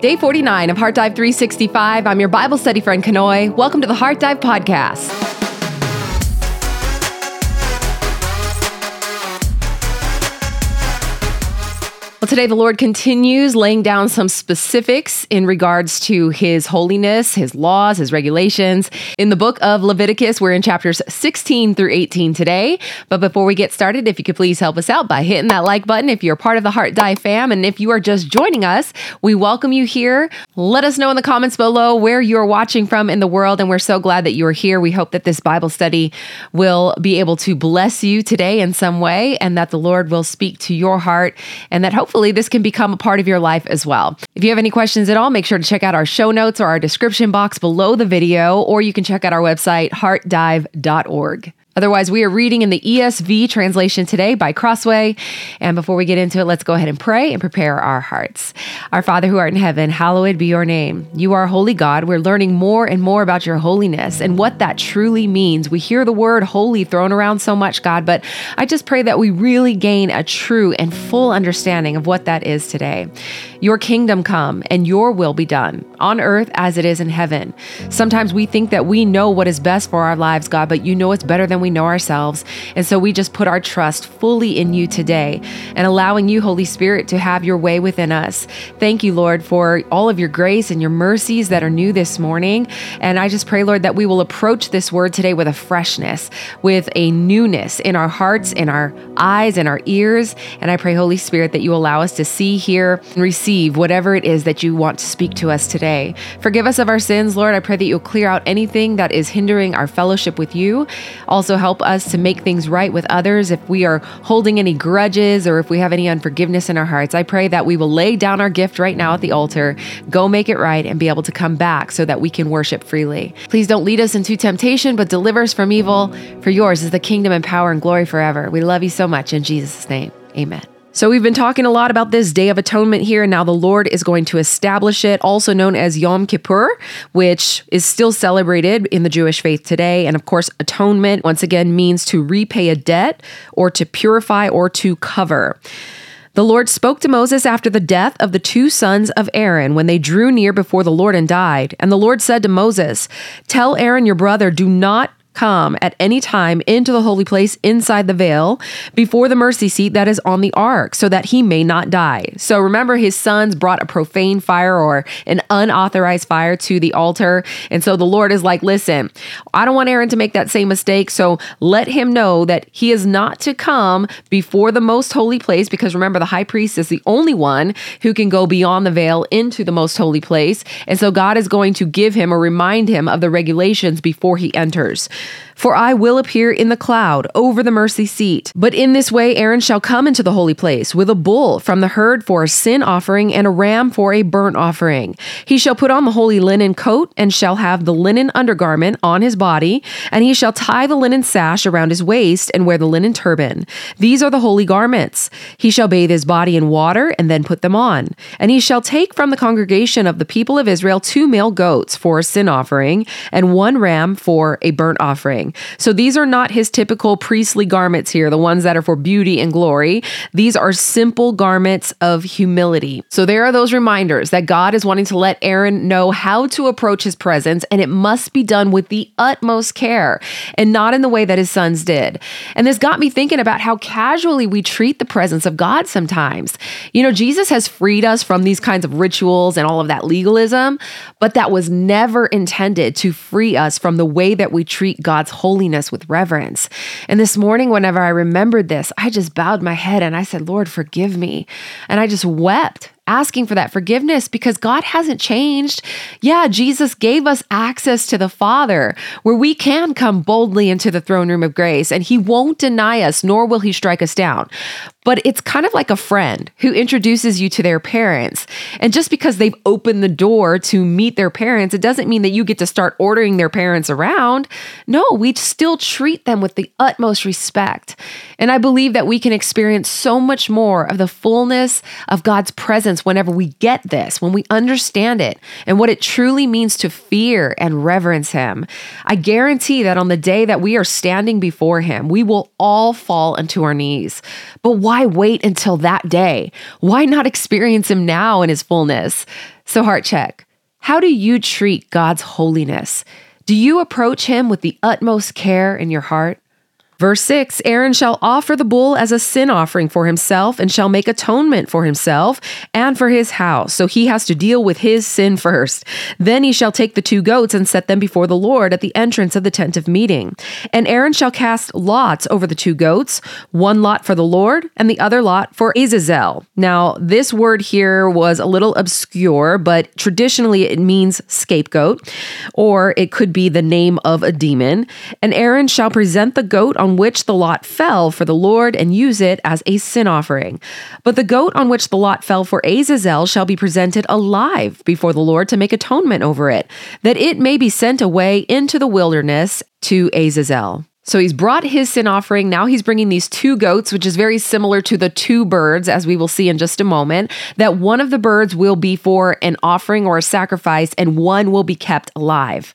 Day 49 of Heart Dive 365. I'm your Bible study friend, Kanoe. Welcome to the Heart Dive Podcast. Well, today the Lord continues laying down some specifics in regards to his holiness, his laws, his regulations. In the book of Leviticus, we're in chapters 16 through 18 today. But before we get started, if you could please help us out by hitting that like button if you're part of the Heart Dive fam. And if you are just joining us, we welcome you here. Let us know in the comments below where you're watching from in the world. And we're so glad that you are here. We hope that this Bible study will be able to bless you today in some way and that the Lord will speak to your heart and that hopefully hopefully this can become a part of your life as well. If you have any questions at all, make sure to check out our show notes or our description box below the video, or you can check out our website, heartdive.org. Otherwise, we are reading in the ESV translation today by Crossway. And before we get into it, let's go ahead and pray and prepare our hearts. Our Father who art in heaven, hallowed be your name. You are holy God. We're learning more and more about your holiness and what that truly means. We hear the word holy thrown around so much, God, but I just pray that we really gain a true and full understanding of what that is today. Your kingdom come and your will be done on earth as it is in heaven. Sometimes we think that we know what is best for our lives, God, but you know it's better than we know ourselves. And so we just put our trust fully in you today and allowing you, Holy Spirit, to have your way within us. Thank you, Lord, for all of your grace and your mercies that are new this morning. And I just pray, Lord, that we will approach this word today with a freshness, with a newness in our hearts, in our eyes, in our ears. And I pray, Holy Spirit, that you allow us to see, hear, and receive whatever it is that you want to speak to us today. Forgive us of our sins, Lord. I pray that you'll clear out anything that is hindering our fellowship with you. Also, help us to make things right with others. If we are holding any grudges or if we have any unforgiveness in our hearts, I pray that we will lay down our gift right now at the altar, go make it right, and be able to come back so that we can worship freely. Please don't lead us into temptation, but deliver us from evil. For yours is the kingdom and power and glory forever. We love you so much. In Jesus' name, amen. So, we've been talking a lot about this Day of Atonement here, and now the Lord is going to establish it, also known as Yom Kippur, which is still celebrated in the Jewish faith today. And of course, atonement, once again, means to repay a debt or to purify or to cover. The Lord spoke to Moses after the death of the two sons of Aaron when they drew near before the Lord and died. And the Lord said to Moses, Tell Aaron your brother, do not come at any time into the holy place inside the veil before the mercy seat that is on the ark so that he may not die. So remember, his sons brought a profane fire or an unauthorized fire to the altar. And so the Lord is like, listen, I don't want Aaron to make that same mistake. So let him know that he is not to come before the most holy place because remember, the high priest is the only one who can go beyond the veil into the most holy place. And so God is going to give him or remind him of the regulations before he enters. For I will appear in the cloud over the mercy seat. But in this way Aaron shall come into the holy place with a bull from the herd for a sin offering and a ram for a burnt offering. He shall put on the holy linen coat and shall have the linen undergarment on his body, and he shall tie the linen sash around his waist and wear the linen turban. These are the holy garments. He shall bathe his body in water and then put them on. And he shall take from the congregation of the people of Israel two male goats for a sin offering and one ram for a burnt offering. So these are not his typical priestly garments here, the ones that are for beauty and glory. These are simple garments of humility. So there are those reminders that God is wanting to let Aaron know how to approach his presence, and it must be done with the utmost care and not in the way that his sons did. And this got me thinking about how casually we treat the presence of God sometimes. You know, Jesus has freed us from these kinds of rituals and all of that legalism, but that was never intended to free us from the way that we treat God's holiness with reverence. And this morning, whenever I remembered this, I just bowed my head and I said, Lord, forgive me. And I just wept asking for that forgiveness because God hasn't changed. Yeah, Jesus gave us access to the Father where we can come boldly into the throne room of grace and He won't deny us, nor will He strike us down. But it's kind of like a friend who introduces you to their parents. And just because they've opened the door to meet their parents, it doesn't mean that you get to start ordering their parents around. No, we still treat them with the utmost respect. And I believe that we can experience so much more of the fullness of God's presence whenever we get this, when we understand it and what it truly means to fear and reverence Him. I guarantee that on the day that we are standing before Him, we will all fall into our knees. But why wait until that day? Why not experience Him now in His fullness? So, heart check. How do you treat God's holiness? Do you approach Him with the utmost care in your heart? Verse 6 Aaron shall offer the bull as a sin offering for himself and shall make atonement for himself and for his house. So he has to deal with his sin first. Then he shall take the two goats and set them before the Lord at the entrance of the tent of meeting. And Aaron shall cast lots over the two goats, one lot for the Lord and the other lot for Azazel. Now, this word here was a little obscure, but traditionally it means scapegoat, or it could be the name of a demon. And Aaron shall present the goat on which the lot fell for the Lord and use it as a sin offering. But the goat on which the lot fell for Azazel shall be presented alive before the Lord to make atonement over it, that it may be sent away into the wilderness to Azazel. So he's brought his sin offering. Now he's bringing these two goats, which is very similar to the two birds, as we will see in just a moment. That one of the birds will be for an offering or a sacrifice, and one will be kept alive.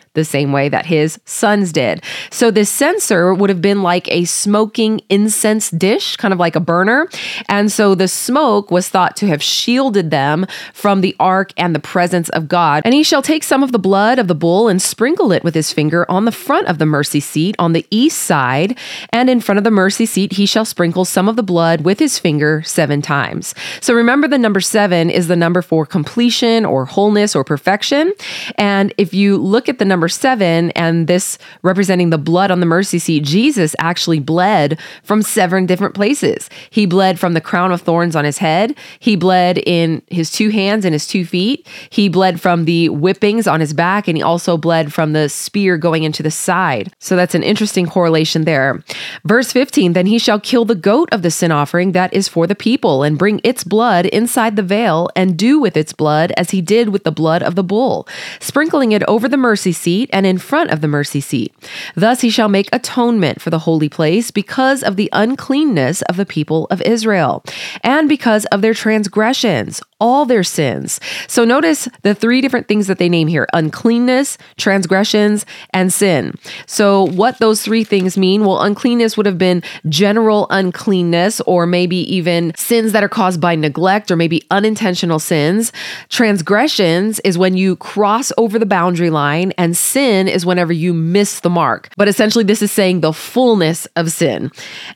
the same way that his sons did. So this censer would have been like a smoking incense dish, kind of like a burner. And so the smoke was thought to have shielded them from the ark and the presence of God. And he shall take some of the blood of the bull and sprinkle it with his finger on the front of the mercy seat on the east side. And in front of the mercy seat, he shall sprinkle some of the blood with his finger seven times. So remember, the number seven is the number for completion or wholeness or perfection. And if you look at the number number seven, and this representing the blood on the mercy seat, Jesus actually bled from seven different places. He bled from the crown of thorns on his head, he bled in his two hands and his two feet, he bled from the whippings on his back, and he also bled from the spear going into the side. So that's an interesting correlation there. Verse 15 Then he shall kill the goat of the sin offering that is for the people, and bring its blood inside the veil, and do with its blood as he did with the blood of the bull, sprinkling it over the mercy seat seat and in front of the mercy seat. Thus he shall make atonement for the holy place because of the uncleanness of the people of Israel and because of their transgressions all their sins. So notice the three different things that they name here uncleanness, transgressions, and sin. So, what those three things mean? Well, uncleanness would have been general uncleanness, or maybe even sins that are caused by neglect, or maybe unintentional sins. Transgressions is when you cross over the boundary line, and sin is whenever you miss the mark. But essentially, this is saying the fullness of sin.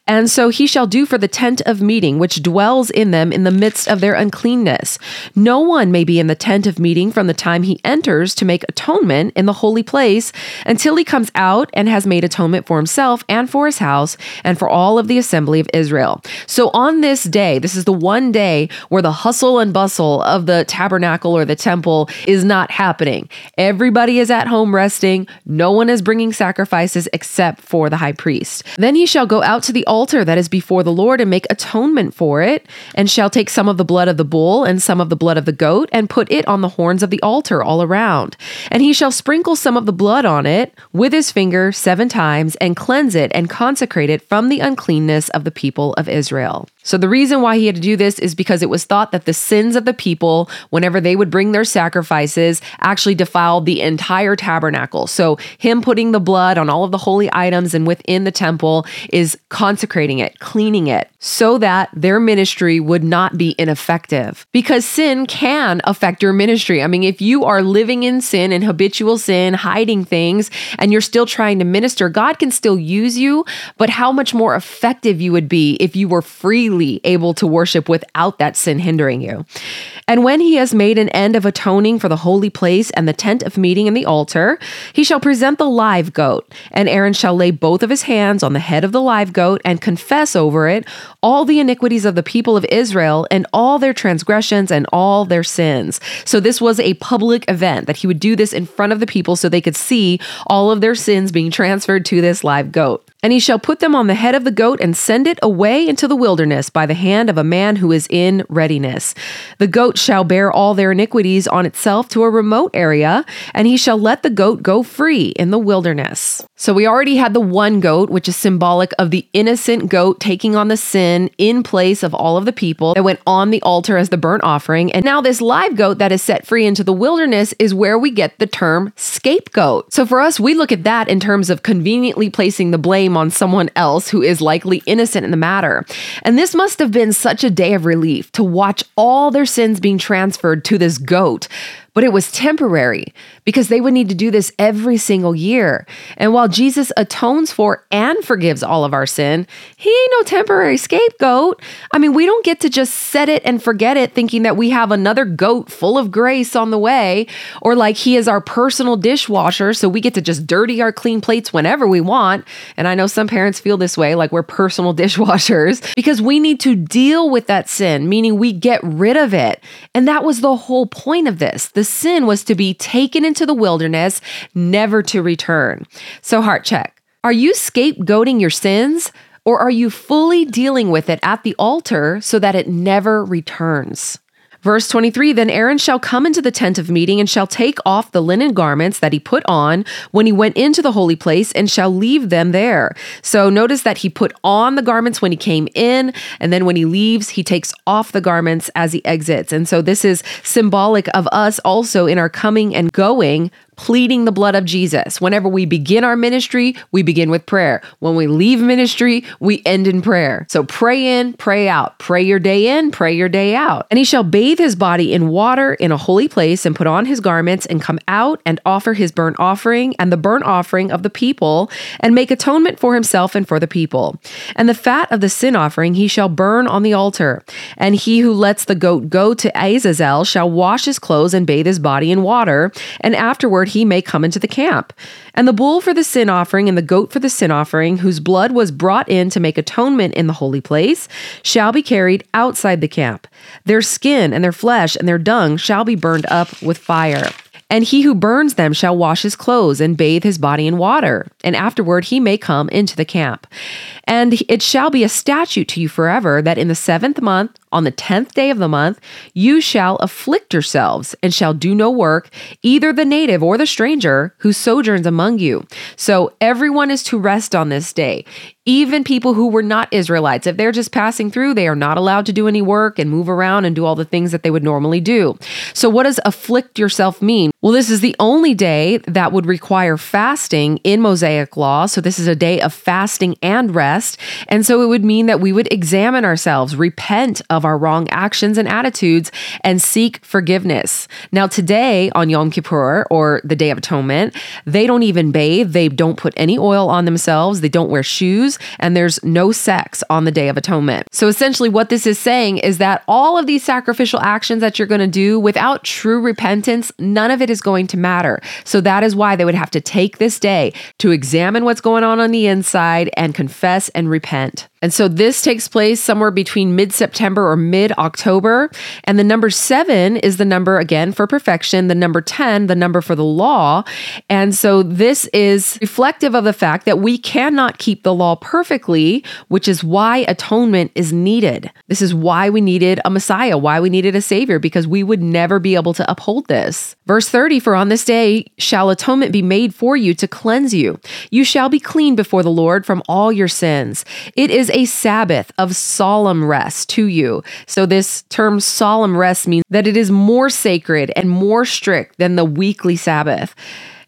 And so, he shall do for the tent of meeting, which dwells in them in the midst of their uncleanness. No one may be in the tent of meeting from the time he enters to make atonement in the holy place until he comes out and has made atonement for himself and for his house and for all of the assembly of Israel. So on this day, this is the one day where the hustle and bustle of the tabernacle or the temple is not happening. Everybody is at home resting. No one is bringing sacrifices except for the high priest. Then he shall go out to the altar that is before the Lord and make atonement for it, and shall take some of the blood of the bull and some of the blood of the goat, and put it on the horns of the altar all around. And he shall sprinkle some of the blood on it with his finger seven times, and cleanse it and consecrate it from the uncleanness of the people of Israel. So, the reason why he had to do this is because it was thought that the sins of the people, whenever they would bring their sacrifices, actually defiled the entire tabernacle. So, him putting the blood on all of the holy items and within the temple is consecrating it, cleaning it, so that their ministry would not be ineffective. Because sin can affect your ministry. I mean, if you are living in sin and habitual sin, hiding things, and you're still trying to minister, God can still use you, but how much more effective you would be if you were freely able to worship without that sin hindering you. And when he has made an end of atoning for the holy place and the tent of meeting and the altar, he shall present the live goat, And Aaron shall lay both of his hands on the head of the live goat and confess over it all the iniquities of the people of Israel and all their transgressions and all their sins. So this was a public event that he would do this in front of the people so they could see all of their sins being transferred to this live goat. And he shall put them on the head of the goat and send it away into the wilderness by the hand of a man who is in readiness. The goat shall bear all their iniquities on itself to a remote area, and he shall let the goat go free in the wilderness. So we already had the one goat, which is symbolic of the innocent goat taking on the sin in place of all of the people that went on the altar as the burnt offering. And now this live goat that is set free into the wilderness is where we get the term scapegoat. So for us, we look at that in terms of conveniently placing the blame on someone else who is likely innocent in the matter. And this must have been such a day of relief to watch all their sins being transferred to this goat but it was temporary because they would need to do this every single year. And while Jesus atones for and forgives all of our sin, he ain't no temporary scapegoat. I mean, we don't get to just set it and forget it thinking that we have another goat full of grace on the way, or like he is our personal dishwasher, so we get to just dirty our clean plates whenever we want. And I know some parents feel this way, like we're personal dishwashers, because we need to deal with that sin, meaning we get rid of it. And that was the whole point of this. The sin was to be taken into the wilderness, never to return. So, heart check. Are you scapegoating your sins? Or are you fully dealing with it at the altar so that it never returns? Verse 23 Then Aaron shall come into the tent of meeting and shall take off the linen garments that he put on when he went into the holy place and shall leave them there. So notice that he put on the garments when he came in, and then when he leaves, he takes off the garments as he exits. And so this is symbolic of us also in our coming and going pleading the blood of Jesus. Whenever we begin our ministry, we begin with prayer. When we leave ministry, we end in prayer. So pray in, pray out. Pray your day in, pray your day out. And he shall bathe his body in water in a holy place and put on his garments and come out and offer his burnt offering and the burnt offering of the people and make atonement for himself and for the people. And the fat of the sin offering he shall burn on the altar. And he who lets the goat go to Azazel shall wash his clothes and bathe his body in water. And afterward, he may come into the camp. And the bull for the sin offering and the goat for the sin offering, whose blood was brought in to make atonement in the holy place, shall be carried outside the camp. Their skin and their flesh and their dung shall be burned up with fire. And he who burns them shall wash his clothes and bathe his body in water, and afterward he may come into the camp. And it shall be a statute to you forever that in the seventh month, on the tenth day of the month, you shall afflict yourselves and shall do no work, either the native or the stranger who sojourns among you. So everyone is to rest on this day. Even people who were not Israelites, if they're just passing through, they are not allowed to do any work and move around and do all the things that they would normally do. So, what does afflict yourself mean? Well, this is the only day that would require fasting in Mosaic law. So, this is a day of fasting and rest. And so, it would mean that we would examine ourselves, repent of our wrong actions and attitudes, and seek forgiveness. Now, today on Yom Kippur or the Day of Atonement, they don't even bathe, they don't put any oil on themselves, they don't wear shoes and there's no sex on the Day of Atonement. So essentially, what this is saying is that all of these sacrificial actions that you're going to do without true repentance, none of it is going to matter. So that is why they would have to take this day to examine what's going on on the inside and confess and repent. And so this takes place somewhere between mid September or mid October. And the number seven is the number, again, for perfection, the number 10, the number for the law. And so this is reflective of the fact that we cannot keep the law perfectly, which is why atonement is needed. This is why we needed a Messiah, why we needed a Savior, because we would never be able to uphold this. Verse 30 For on this day shall atonement be made for you to cleanse you. You shall be clean before the Lord from all your sins. It is a Sabbath of solemn rest to you. So, this term solemn rest means that it is more sacred and more strict than the weekly Sabbath.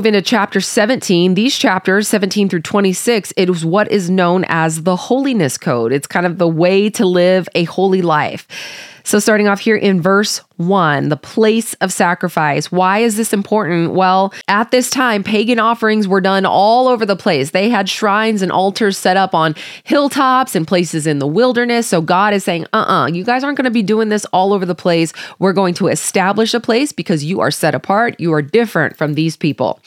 move into chapter 17, these chapters, 17 through 26, it is what is known as the holiness code. It's kind of the way to live a holy life. So, starting off here in verse one, the place of sacrifice. Why is this important? Well, at this time, pagan offerings were done all over the place. They had shrines and altars set up on hilltops and places in the wilderness. So God is saying, uh uh-uh, uh you guys aren't going to be doing this all over the place. We're going to establish a place because you are set apart. You are different from these people.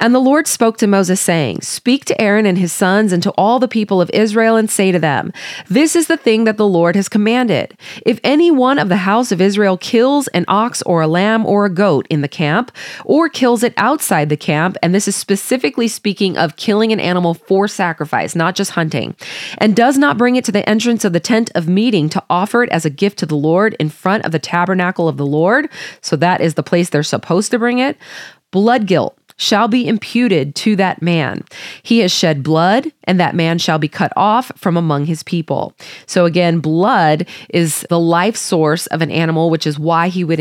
And the Lord spoke to Moses, saying, Speak to Aaron and his sons and to all the people of Israel and say to them, This is the thing that the Lord has commanded. If any one of the house of Israel kills kills an ox or a lamb or a goat in the camp, or kills it outside the camp, and this is specifically speaking of killing an animal for sacrifice, not just hunting, and does not bring it to the entrance of the tent of meeting to offer it as a gift to the Lord in front of the tabernacle of the Lord, so that is the place they're supposed to bring it, blood guilt shall be imputed to that man. He has shed blood, and that man shall be cut off from among his people. So again, blood is the life source of an animal, which is why he would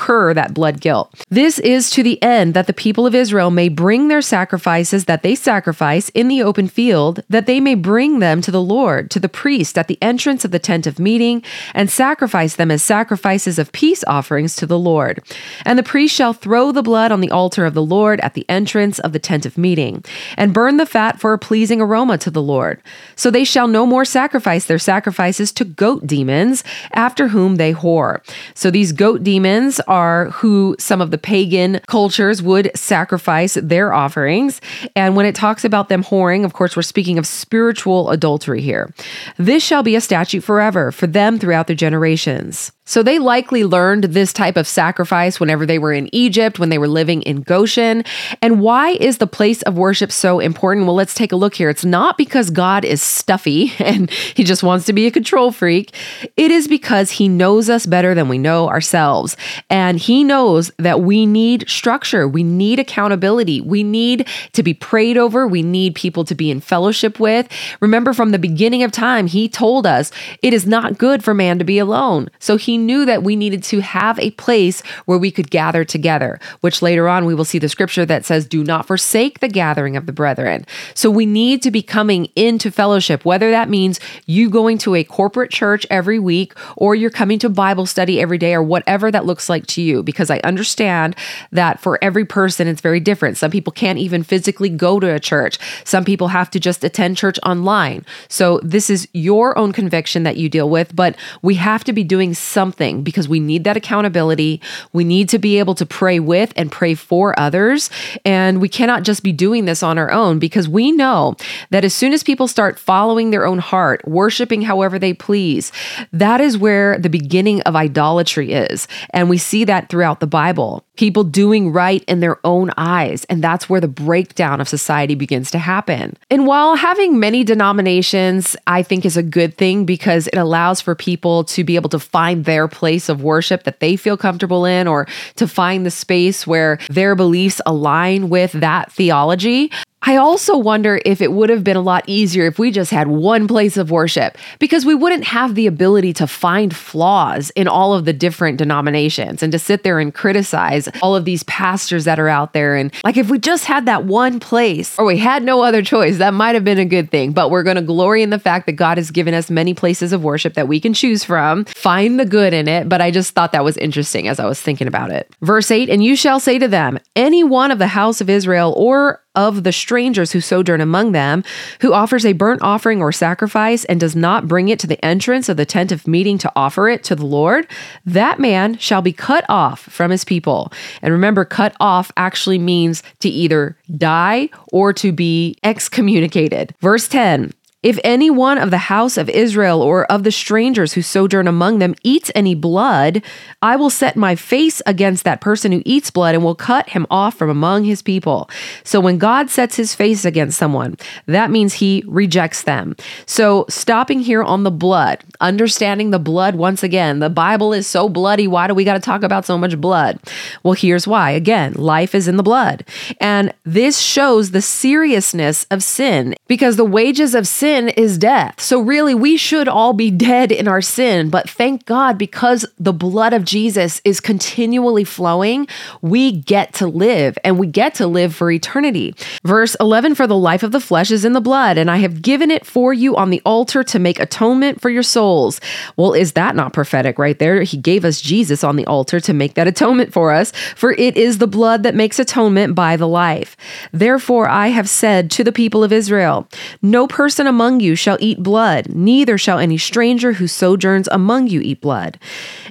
incur that blood guilt. This is to the end that the people of Israel may bring their sacrifices that they sacrifice in the open field, that they may bring them to the Lord, to the priest at the entrance of the tent of meeting, and sacrifice them as sacrifices of peace offerings to the Lord. And the priest shall throw the blood on the altar of the Lord at the entrance of the tent of meeting, and burn the fat for a pleasing aroma to the Lord. So they shall no more sacrifice their sacrifices to goat demons, after whom they whore. So these goat demons are who some of the pagan cultures would sacrifice their offerings. And when it talks about them whoring, of course, we're speaking of spiritual adultery here. This shall be a statute forever for them throughout their generations. So they likely learned this type of sacrifice whenever they were in Egypt, when they were living in Goshen. And why is the place of worship so important? Well, let's take a look here. It's not because God is stuffy and he just wants to be a control freak. It is because he knows us better than we know ourselves. And he knows that we need structure, we need accountability, we need to be prayed over, we need people to be in fellowship with. Remember, from the beginning of time, he told us it is not good for man to be alone. So he knew that we needed to have a place where we could gather together, which later on we will see the scripture that says, Do not forsake the gathering of the brethren. So we need to be coming into fellowship, whether that means you going to a corporate church every week or you're coming to Bible study every day or whatever that looks like to you, because I understand that for every person it's very different. Some people can't even physically go to a church, some people have to just attend church online. So this is your own conviction that you deal with, but we have to be doing something something because we need that accountability. We need to be able to pray with and pray for others. And we cannot just be doing this on our own because we know that as soon as people start following their own heart, worshiping however they please, that is where the beginning of idolatry is. And we see that throughout the Bible people doing right in their own eyes. And that's where the breakdown of society begins to happen. And while having many denominations, I think is a good thing because it allows for people to be able to find their place of worship that they feel comfortable in or to find the space where their beliefs align with that theology. I also wonder if it would have been a lot easier if we just had one place of worship because we wouldn't have the ability to find flaws in all of the different denominations and to sit there and criticize all of these pastors that are out there. And like if we just had that one place or we had no other choice, that might have been a good thing. But we're going to glory in the fact that God has given us many places of worship that we can choose from, find the good in it. But I just thought that was interesting as I was thinking about it. Verse 8 And you shall say to them, Any one of the house of Israel or of the strangers who sojourn among them, who offers a burnt offering or sacrifice and does not bring it to the entrance of the tent of meeting to offer it to the Lord, that man shall be cut off from his people. And remember, cut off actually means to either die or to be excommunicated. Verse 10 if any one of the house of Israel or of the strangers who sojourn among them eats any blood, I will set my face against that person who eats blood and will cut him off from among his people. So when God sets his face against someone, that means he rejects them. So stopping here on the blood, understanding the blood once again, the Bible is so bloody. Why do we got to talk about so much blood? Well, here's why. Again, life is in the blood. And this shows the seriousness of sin because the wages of sin sin is death. So, really, we should all be dead in our sin. But thank God, because the blood of Jesus is continually flowing, we get to live and we get to live for eternity. Verse 11 For the life of the flesh is in the blood, and I have given it for you on the altar to make atonement for your souls. Well, is that not prophetic right there? He gave us Jesus on the altar to make that atonement for us, for it is the blood that makes atonement by the life. Therefore, I have said to the people of Israel, No person among you shall eat blood, neither shall any stranger who sojourns among you eat blood.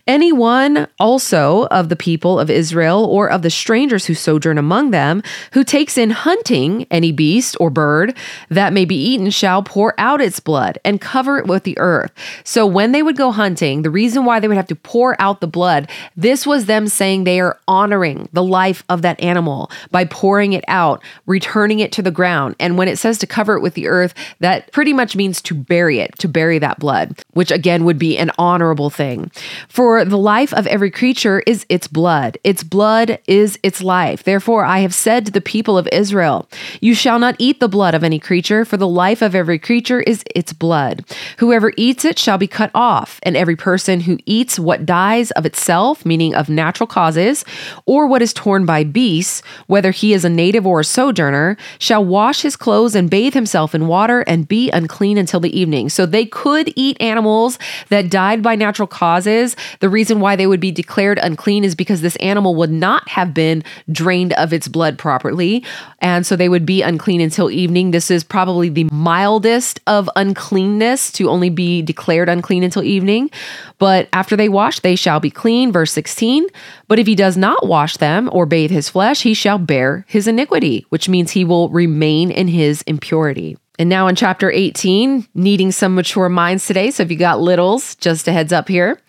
Anyone also of the people of Israel or of the strangers who sojourn among them, who takes in hunting any beast or bird that may be eaten, shall pour out its blood and cover it with the earth. So when they would go hunting, the reason why they would have to pour out the blood, this was them saying they are honoring the life of that animal by pouring it out, returning it to the ground. And when it says to cover it with the earth, that pretty much means to bury it, to bury that blood, which again would be an honorable thing. For the life of every creature is its blood. Its blood is its life. Therefore, I have said to the people of Israel, You shall not eat the blood of any creature, for the life of every creature is its blood. Whoever eats it shall be cut off, and every person who eats what dies of itself, meaning of natural causes, or what is torn by beasts, whether he is a native or a sojourner, shall wash his clothes and bathe himself in water and be unclean until the evening. So they could eat animals that died by natural causes. The reason why they would be declared unclean is because this animal would not have been drained of its blood properly. And so they would be unclean until evening. This is probably the mildest of uncleanness to only be declared unclean until evening. But after they wash, they shall be clean. Verse 16. But if he does not wash them or bathe his flesh, he shall bear his iniquity, which means he will remain in his impurity. And now in chapter 18, needing some mature minds today. So if you got littles, just a heads up here.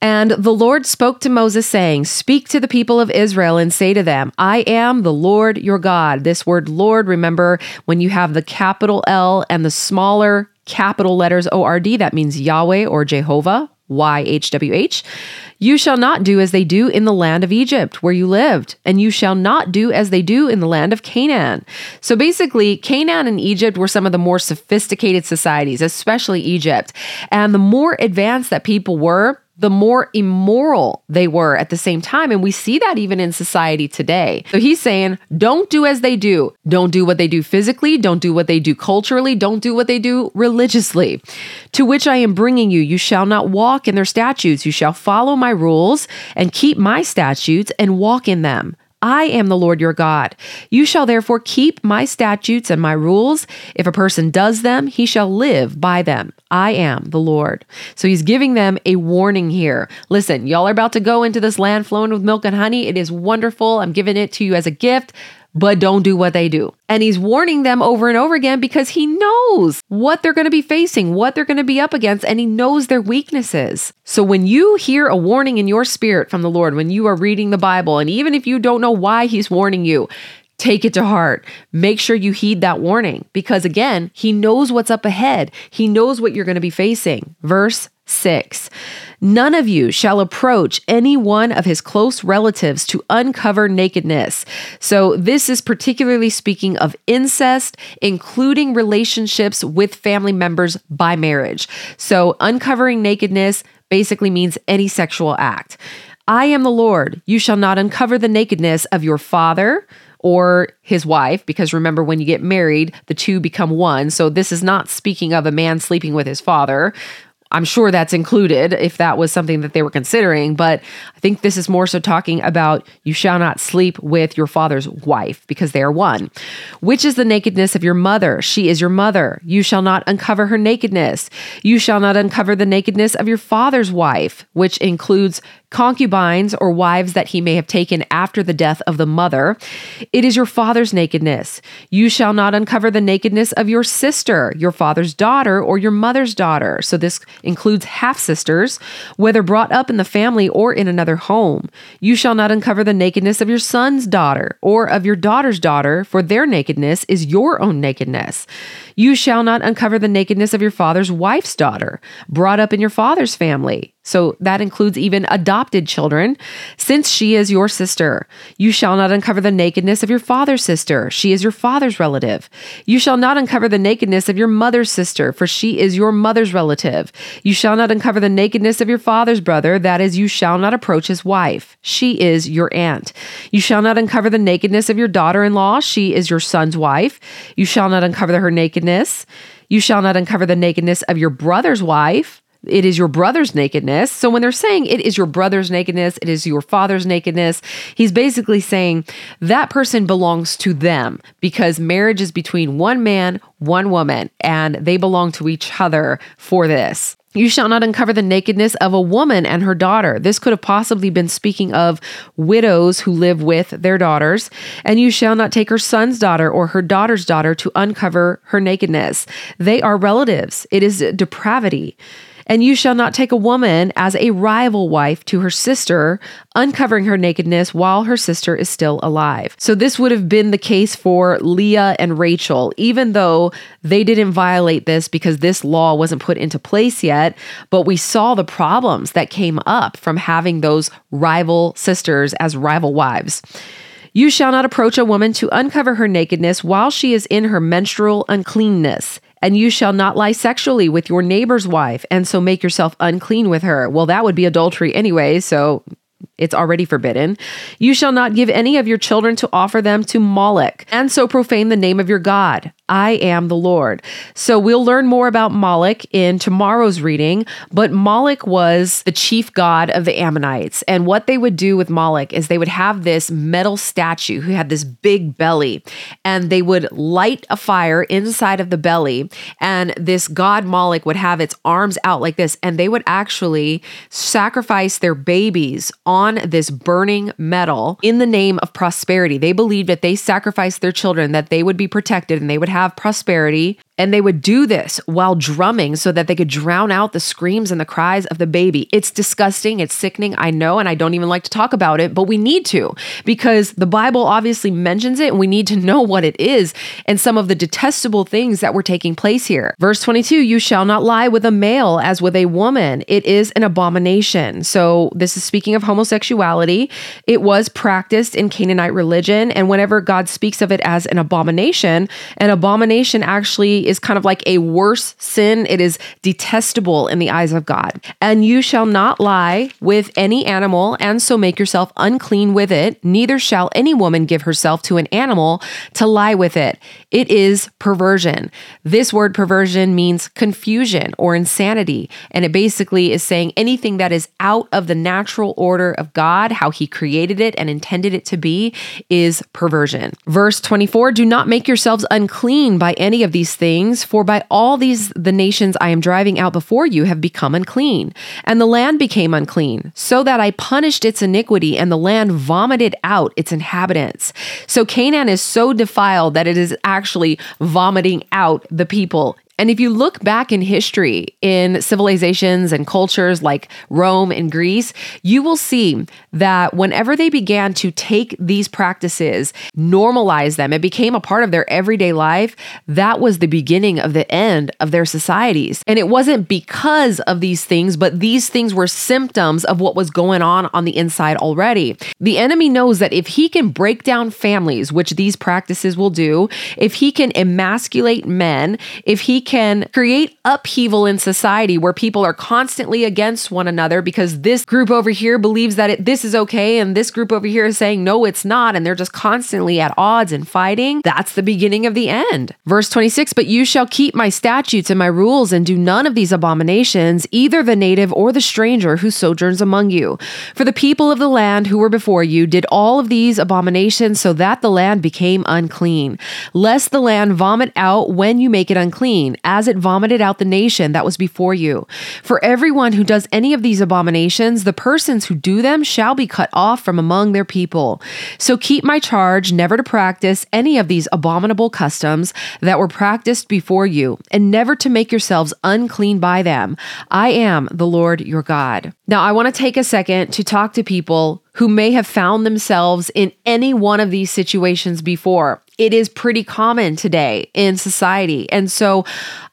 And the Lord spoke to Moses, saying, Speak to the people of Israel and say to them, I am the Lord your God. This word Lord, remember, when you have the capital L and the smaller capital letters ORD, that means Yahweh or Jehovah, YHWH. You shall not do as they do in the land of Egypt, where you lived, and you shall not do as they do in the land of Canaan. So basically, Canaan and Egypt were some of the more sophisticated societies, especially Egypt. And the more advanced that people were, the more immoral they were at the same time. And we see that even in society today. So he's saying, don't do as they do. Don't do what they do physically. Don't do what they do culturally. Don't do what they do religiously. To which I am bringing you, you shall not walk in their statutes. You shall follow my rules and keep my statutes and walk in them. I am the Lord your God. You shall therefore keep my statutes and my rules. If a person does them, he shall live by them. I am the Lord. So he's giving them a warning here. Listen, y'all are about to go into this land flowing with milk and honey. It is wonderful. I'm giving it to you as a gift but don't do what they do. And he's warning them over and over again because he knows what they're going to be facing, what they're going to be up against, and he knows their weaknesses. So when you hear a warning in your spirit from the Lord, when you are reading the Bible, and even if you don't know why he's warning you, Take it to heart. Make sure you heed that warning because, again, he knows what's up ahead. He knows what you're going to be facing. Verse 6 None of you shall approach any one of his close relatives to uncover nakedness. So, this is particularly speaking of incest, including relationships with family members by marriage. So, uncovering nakedness basically means any sexual act. I am the Lord. You shall not uncover the nakedness of your father or his wife, because remember, when you get married, the two become one. So this is not speaking of a man sleeping with his father. I'm sure that's included if that was something that they were considering, but I think this is more so talking about you shall not sleep with your father's wife because they are one. Which is the nakedness of your mother? She is your mother. You shall not uncover her nakedness. You shall not uncover the nakedness of your father's wife, which includes concubines or wives that he may have taken after the death of the mother. It is your father's nakedness. You shall not uncover the nakedness of your sister, your father's daughter, or your mother's daughter. So this includes half sisters, whether brought up in the family or in another home. You shall not uncover the nakedness of your son's daughter or of your daughter's daughter, for their nakedness is your own nakedness. You shall not uncover the nakedness of your father's wife's daughter, brought up in your father's family So that includes even adopted children, since she is your sister. You shall not uncover the nakedness of your father's sister. She is your father's relative. You shall not uncover the nakedness of your mother's sister, for she is your mother's relative. You shall not uncover the nakedness of your father's brother. That is, you shall not approach his wife. She is your aunt. You shall not uncover the nakedness of your daughter in law. She is your son's wife. You shall not uncover her nakedness. You shall not uncover the nakedness of your brother's wife it is your brother's nakedness. So when they're saying it is your brother's nakedness, it is your father's nakedness, he's basically saying that person belongs to them because marriage is between one man, one woman, and they belong to each other for this. You shall not uncover the nakedness of a woman and her daughter. This could have possibly been speaking of widows who live with their daughters. And you shall not take her son's daughter or her daughter's daughter to uncover her nakedness. They are relatives. It is depravity. And you shall not take a woman as a rival wife to her sister, uncovering her nakedness while her sister is still alive. So, this would have been the case for Leah and Rachel, even though they didn't violate this because this law wasn't put into place yet. But we saw the problems that came up from having those rival sisters as rival wives. You shall not approach a woman to uncover her nakedness while she is in her menstrual uncleanness and you shall not lie sexually with your neighbor's wife, and so make yourself unclean with her. Well, that would be adultery anyway, so it's already forbidden. You shall not give any of your children to offer them to Moloch, and so profane the name of your God. I am the Lord. So we'll learn more about Moloch in tomorrow's reading, but Moloch was the chief god of the Ammonites. And what they would do with Moloch is they would have this metal statue who had this big belly, and they would light a fire inside of the belly. And this god Moloch would have its arms out like this, and they would actually sacrifice their babies on this burning metal in the name of prosperity. They believed that they sacrificed their children, that they would be protected and they would have prosperity and they would do this while drumming so that they could drown out the screams and the cries of the baby. It's disgusting. It's sickening. I know. And I don't even like to talk about it, but we need to because the Bible obviously mentions it and we need to know what it is and some of the detestable things that were taking place here. Verse 22 You shall not lie with a male as with a woman, it is an abomination. So this is speaking of homosexuality. It was practiced in Canaanite religion. And whenever God speaks of it as an abomination, an abomination actually is kind of like a worse sin. It is detestable in the eyes of God. And you shall not lie with any animal, and so make yourself unclean with it. Neither shall any woman give herself to an animal to lie with it. It is perversion. This word perversion means confusion or insanity. And it basically is saying anything that is out of the natural order of God, how He created it and intended it to be, is perversion. Verse 24 Do not make yourselves unclean by any of these things things, for by all these the nations I am driving out before you have become unclean. And the land became unclean, so that I punished its iniquity, and the land vomited out its inhabitants. So Canaan is so defiled that it is actually vomiting out the people and if you look back in history in civilizations and cultures like Rome and Greece, you will see that whenever they began to take these practices, normalize them, it became a part of their everyday life, that was the beginning of the end of their societies. And it wasn't because of these things, but these things were symptoms of what was going on on the inside already. The enemy knows that if he can break down families, which these practices will do, if he can emasculate men, if he can create upheaval in society where people are constantly against one another because this group over here believes that it, this is okay and this group over here is saying no it's not. And they're just constantly at odds and fighting. That's the beginning of the end. Verse 26 but you shall keep my statutes and my rules and do none of these abominations either the native or the stranger who sojourns among you. For the people of the land who were before you did all of these abominations so that the land became unclean lest the land vomit out when you make it unclean as it vomited out the nation that was before you. For everyone who does any of these abominations, the persons who do them shall be cut off from among their people. So keep my charge never to practice any of these abominable customs that were practiced before you, and never to make yourselves unclean by them. I am the Lord your God. Now, I want to take a second to talk to people who may have found themselves in any one of these situations before. It is pretty common today in society. And so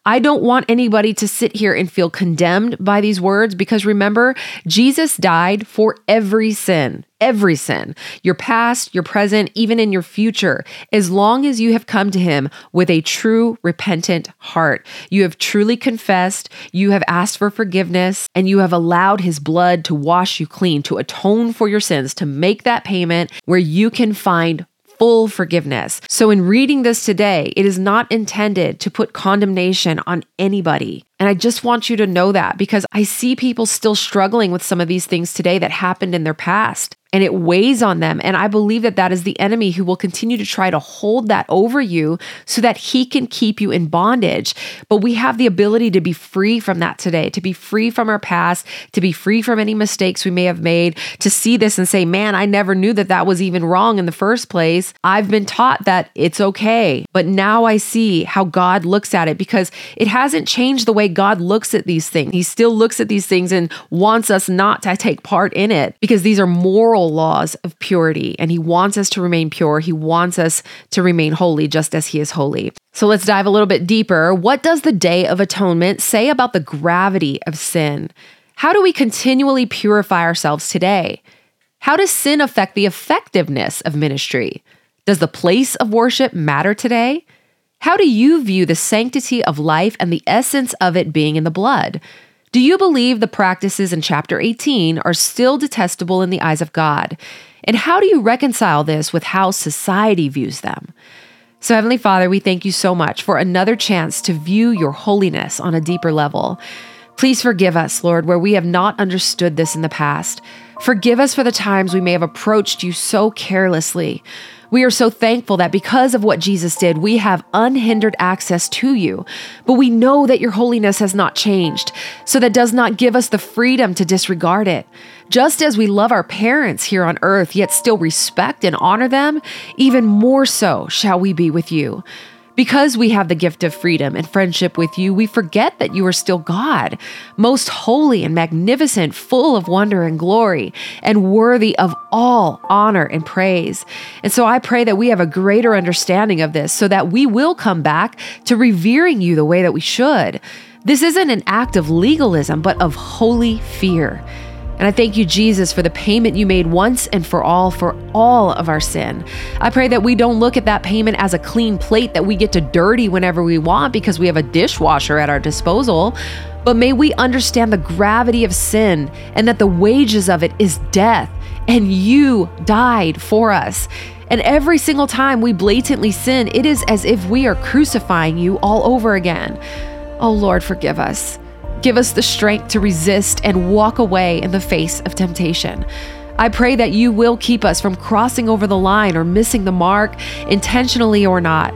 I don't want anybody to sit here and feel condemned by these words because remember, Jesus died for every sin, every sin, your past, your present, even in your future, as long as you have come to Him with a true repentant heart. You have truly confessed, you have asked for forgiveness, and you have allowed His blood to wash you clean, to atone for your sins, to make that payment where you can find full forgiveness. So, in reading this today, it is not intended to put condemnation on anybody. And I just want you to know that because I see people still struggling with some of these things today that happened in their past and it weighs on them. And I believe that that is the enemy who will continue to try to hold that over you so that he can keep you in bondage. But we have the ability to be free from that today, to be free from our past, to be free from any mistakes we may have made, to see this and say, man, I never knew that that was even wrong in the first place. I've been taught that it's okay. But now I see how God looks at it because it hasn't changed the way God looks at these things. He still looks at these things and wants us not to take part in it because these are moral moral laws of purity, and He wants us to remain pure. He wants us to remain holy just as He is holy. So let's dive a little bit deeper. What does the Day of Atonement say about the gravity of sin? How do we continually purify ourselves today? How does sin affect the effectiveness of ministry? Does the place of worship matter today? How do you view the sanctity of life and the essence of it being in the blood? Do you believe the practices in chapter 18 are still detestable in the eyes of God? And how do you reconcile this with how society views them? So, Heavenly Father, we thank you so much for another chance to view your holiness on a deeper level. Please forgive us, Lord, where we have not understood this in the past. Forgive us for the times we may have approached you so carelessly. We are so thankful that because of what Jesus did, we have unhindered access to you. But we know that your holiness has not changed, so that does not give us the freedom to disregard it. Just as we love our parents here on earth, yet still respect and honor them, even more so shall we be with you. Because we have the gift of freedom and friendship with you, we forget that you are still God, most holy and magnificent, full of wonder and glory, and worthy of all honor and praise. And so I pray that we have a greater understanding of this so that we will come back to revering you the way that we should. This isn't an act of legalism, but of holy fear. And I thank you, Jesus, for the payment you made once and for all for all of our sin. I pray that we don't look at that payment as a clean plate that we get to dirty whenever we want because we have a dishwasher at our disposal. But may we understand the gravity of sin and that the wages of it is death, and you died for us. And every single time we blatantly sin, it is as if we are crucifying you all over again. Oh Lord, forgive us. Give us the strength to resist and walk away in the face of temptation. I pray that you will keep us from crossing over the line or missing the mark, intentionally or not.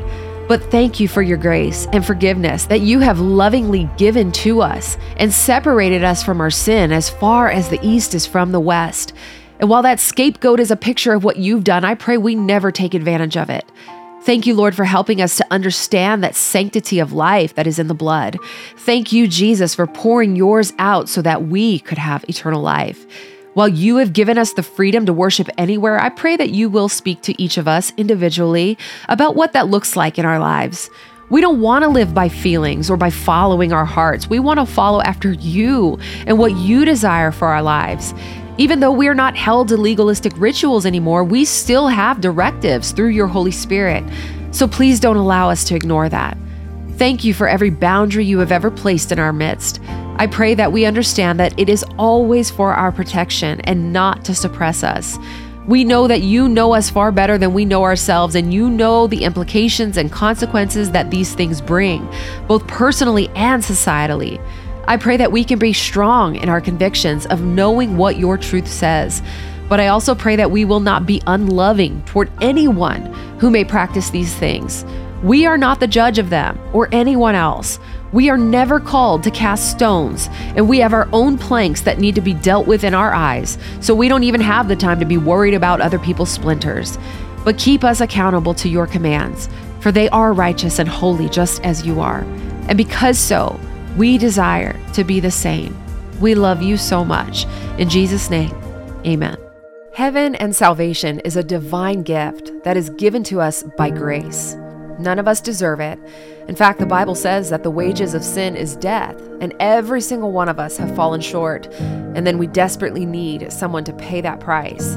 But thank you for your grace and forgiveness that you have lovingly given to us and separated us from our sin as far as the east is from the west. And while that scapegoat is a picture of what you've done, I pray we never take advantage of it. Thank you, Lord, for helping us to understand that sanctity of life that is in the blood. Thank you, Jesus, for pouring yours out so that we could have eternal life. While you have given us the freedom to worship anywhere, I pray that you will speak to each of us individually about what that looks like in our lives. We don't want to live by feelings or by following our hearts. We want to follow after you and what you desire for our lives. Even though we are not held to legalistic rituals anymore, we still have directives through your Holy Spirit. So please don't allow us to ignore that. Thank you for every boundary you have ever placed in our midst. I pray that we understand that it is always for our protection and not to suppress us. We know that you know us far better than we know ourselves, and you know the implications and consequences that these things bring, both personally and societally. I pray that we can be strong in our convictions of knowing what your truth says. But I also pray that we will not be unloving toward anyone who may practice these things. We are not the judge of them or anyone else. We are never called to cast stones, and we have our own planks that need to be dealt with in our eyes, so we don't even have the time to be worried about other people's splinters. But keep us accountable to your commands, for they are righteous and holy just as you are. And because so, we desire to be the same. We love you so much. In Jesus' name, amen. Heaven and salvation is a divine gift that is given to us by grace. None of us deserve it. In fact, the Bible says that the wages of sin is death, and every single one of us have fallen short. And then we desperately need someone to pay that price.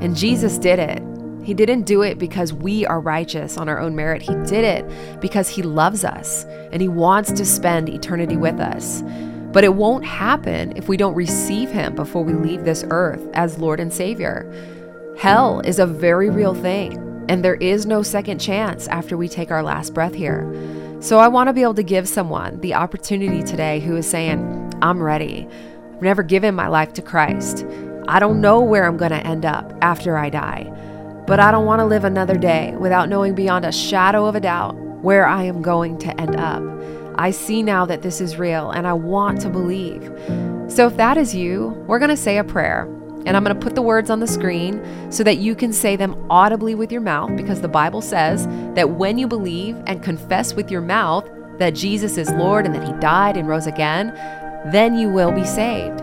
And Jesus did it. He didn't do it because we are righteous on our own merit. He did it because He loves us and He wants to spend eternity with us. But it won't happen if we don't receive Him before we leave this earth as Lord and Savior. Hell is a very real thing, and there is no second chance after we take our last breath here. So I want to be able to give someone the opportunity today who is saying, I'm ready. I've never given my life to Christ. I don't know where I'm going to end up after I die, but I don't want to live another day without knowing beyond a shadow of a doubt where I am going to end up. I see now that this is real and I want to believe. So if that is you, we're going to say a prayer. And I'm going to put the words on the screen so that you can say them audibly with your mouth because the Bible says that when you believe and confess with your mouth that Jesus is Lord and that He died and rose again, then you will be saved.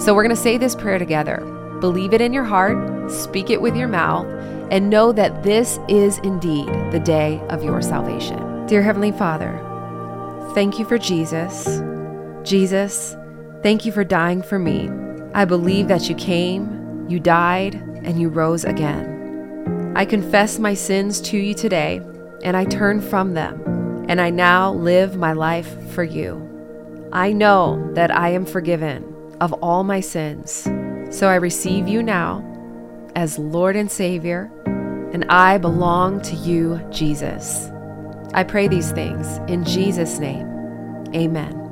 So we're going to say this prayer together. Believe it in your heart, speak it with your mouth, and know that this is indeed the day of your salvation. Dear Heavenly Father, Thank you for Jesus. Jesus, thank you for dying for me. I believe that you came, you died, and you rose again. I confess my sins to you today, and I turn from them, and I now live my life for you. I know that I am forgiven of all my sins, so I receive you now as Lord and Savior, and I belong to you, Jesus. I pray these things in Jesus' name. Amen.